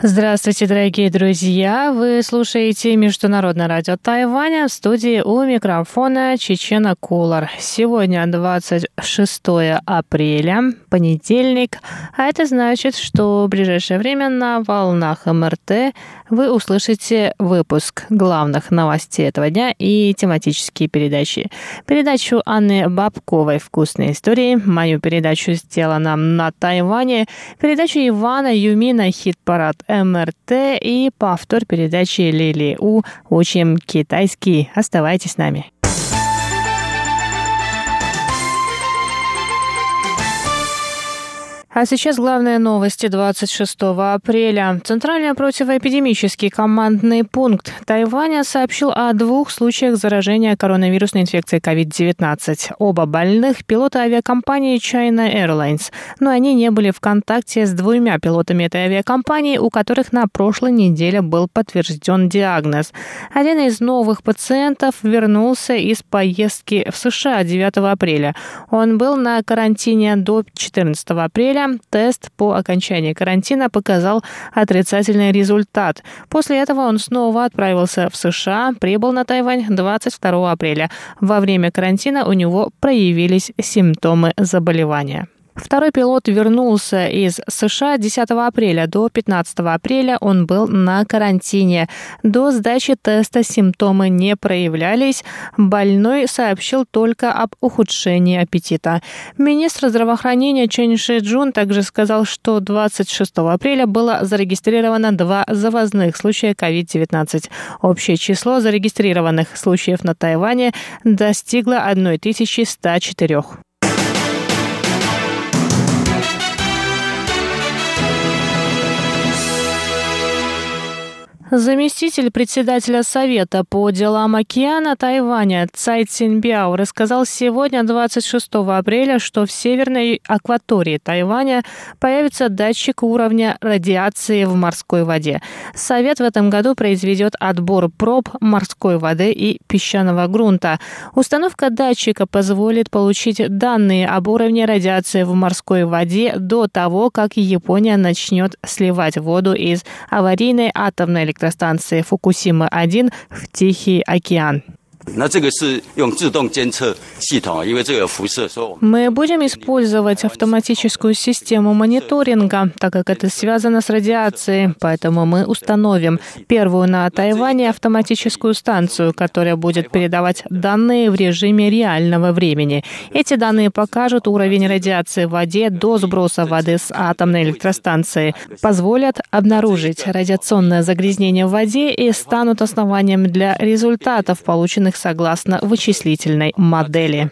Здравствуйте, дорогие друзья! Вы слушаете Международное радио Тайваня в студии у микрофона Чечена Кулар. Сегодня 26 апреля, понедельник, а это значит, что в ближайшее время на волнах МРТ вы услышите выпуск главных новостей этого дня и тематические передачи. Передачу Анны Бабковой «Вкусные истории», мою передачу «Сделано на Тайване», передачу Ивана Юмина «Хит-парад МРТ» и повтор передачи Лили У «Учим китайский». Оставайтесь с нами. А сейчас главные новости 26 апреля. Центральный противоэпидемический командный пункт Тайваня сообщил о двух случаях заражения коронавирусной инфекцией COVID-19. Оба больных – пилоты авиакомпании China Airlines, но они не были в контакте с двумя пилотами этой авиакомпании, у которых на прошлой неделе был подтвержден диагноз. Один из новых пациентов вернулся из поездки в США 9 апреля. Он был на карантине до 14 апреля, тест по окончании карантина показал отрицательный результат. После этого он снова отправился в США, прибыл на Тайвань 22 апреля. Во время карантина у него проявились симптомы заболевания. Второй пилот вернулся из США 10 апреля. До 15 апреля он был на карантине. До сдачи теста симптомы не проявлялись. Больной сообщил только об ухудшении аппетита. Министр здравоохранения Чен Ши Джун также сказал, что 26 апреля было зарегистрировано два завозных случая COVID-19. Общее число зарегистрированных случаев на Тайване достигло 1104. Заместитель председателя Совета по делам океана Тайваня Цай Цинбяо рассказал сегодня, 26 апреля, что в северной акватории Тайваня появится датчик уровня радиации в морской воде. Совет в этом году произведет отбор проб морской воды и песчаного грунта. Установка датчика позволит получить данные об уровне радиации в морской воде до того, как Япония начнет сливать воду из аварийной атомной электростанции электростанции Фукусима-1 в Тихий океан. Мы будем использовать автоматическую систему мониторинга, так как это связано с радиацией, поэтому мы установим первую на Тайване автоматическую станцию, которая будет передавать данные в режиме реального времени. Эти данные покажут уровень радиации в воде до сброса воды с атомной электростанции, позволят обнаружить радиационное загрязнение в воде и станут основанием для результатов, полученных согласно вычислительной модели.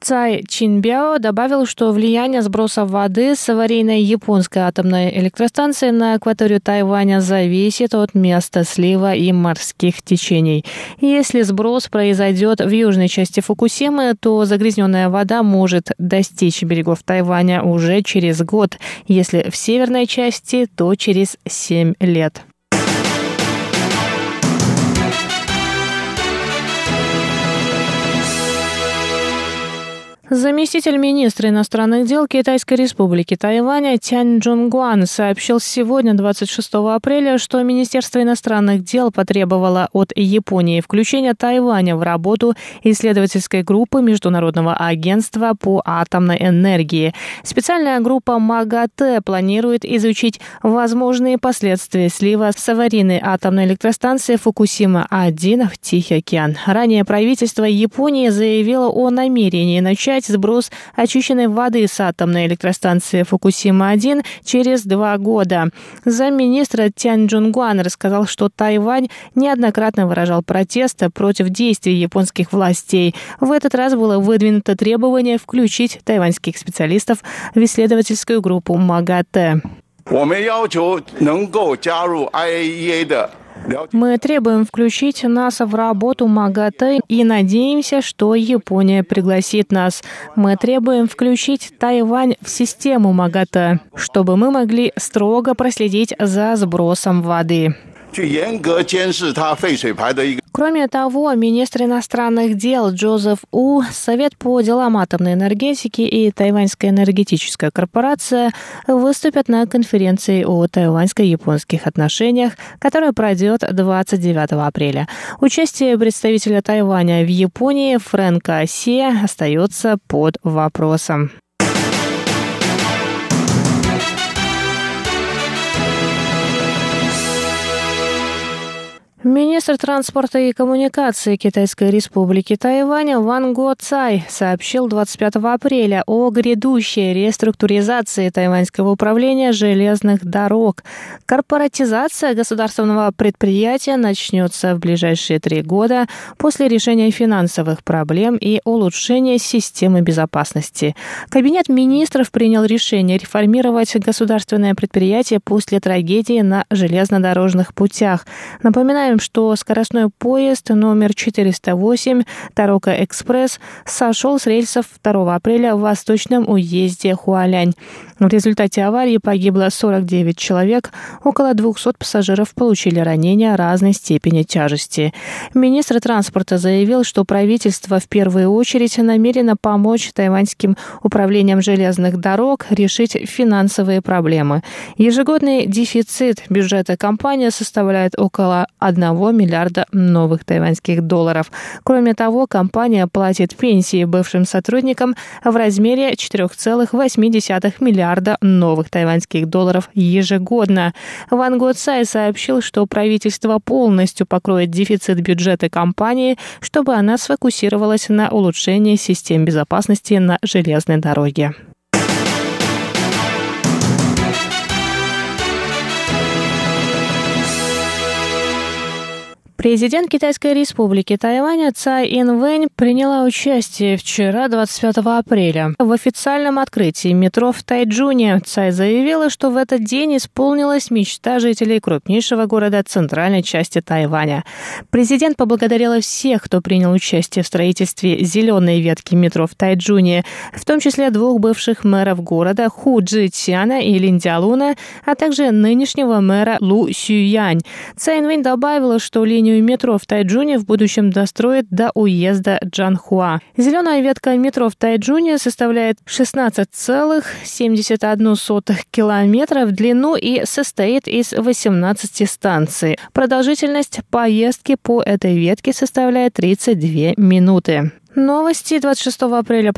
Цай Чинбяо добавил, что влияние сброса воды с аварийной японской атомной электростанции на акваторию Тайваня зависит от места слива и морских течений. Если сброс произойдет в южной части Фукусимы, то загрязненная вода может достичь берегов Тайваня уже через год. Если в северной части, то через 7 лет. Заместитель министра иностранных дел Китайской республики Тайваня Тянь Джунгуан сообщил сегодня, 26 апреля, что Министерство иностранных дел потребовало от Японии включения Тайваня в работу исследовательской группы Международного агентства по атомной энергии. Специальная группа МАГАТЭ планирует изучить возможные последствия слива с аварийной атомной электростанции Фукусима-1 в Тихий океан. Ранее правительство Японии заявило о намерении начать начать сброс очищенной воды с атомной электростанции Фукусима-1 через два года. Замминистра Тянь Джунгуан рассказал, что Тайвань неоднократно выражал протесты против действий японских властей. В этот раз было выдвинуто требование включить тайваньских специалистов в исследовательскую группу МАГАТЭ. 我们要求能够加入 IAEA 的 Мы требуем включить нас в работу МАГАТЭ и надеемся, что Япония пригласит нас. Мы требуем включить Тайвань в систему МАГАТЭ, чтобы мы могли строго проследить за сбросом воды. 去严格监视它废水排的一个。Кроме того, министр иностранных дел Джозеф У, Совет по делам атомной энергетики и Тайваньская энергетическая корпорация выступят на конференции о тайваньско-японских отношениях, которая пройдет 29 апреля. Участие представителя Тайваня в Японии Фрэнка Се остается под вопросом. Министр транспорта и коммуникации Китайской республики Тайвань Ван Го Цай сообщил 25 апреля о грядущей реструктуризации тайваньского управления железных дорог. Корпоратизация государственного предприятия начнется в ближайшие три года после решения финансовых проблем и улучшения системы безопасности. Кабинет министров принял решение реформировать государственное предприятие после трагедии на железнодорожных путях. Напоминаю, Напоминаем, что скоростной поезд номер 408 Тарока Экспресс сошел с рельсов 2 апреля в восточном уезде Хуалянь. В результате аварии погибло 49 человек, около 200 пассажиров получили ранения разной степени тяжести. Министр транспорта заявил, что правительство в первую очередь намерено помочь тайваньским управлениям железных дорог решить финансовые проблемы. Ежегодный дефицит бюджета компании составляет около 1 1 миллиарда новых тайваньских долларов. Кроме того, компания платит пенсии бывшим сотрудникам в размере 4,8 миллиарда новых тайваньских долларов ежегодно. Ван Го Цай сообщил, что правительство полностью покроет дефицит бюджета компании, чтобы она сфокусировалась на улучшении систем безопасности на железной дороге. Президент Китайской республики Тайваня Цай Инвэнь приняла участие вчера, 25 апреля, в официальном открытии метро в Тайджуне. Цай заявила, что в этот день исполнилась мечта жителей крупнейшего города центральной части Тайваня. Президент поблагодарила всех, кто принял участие в строительстве зеленой ветки метро в Тайджуне, в том числе двух бывших мэров города Ху Джи Тяна и Лин Дялуна, а также нынешнего мэра Лу Сюянь. Цай Инвэнь добавила, что линию линию метро в Тайджуне в будущем достроят до уезда Джанхуа. Зеленая ветка метро в Тайджуне составляет 16,71 километра в длину и состоит из 18 станций. Продолжительность поездки по этой ветке составляет 32 минуты. Новости 26 апреля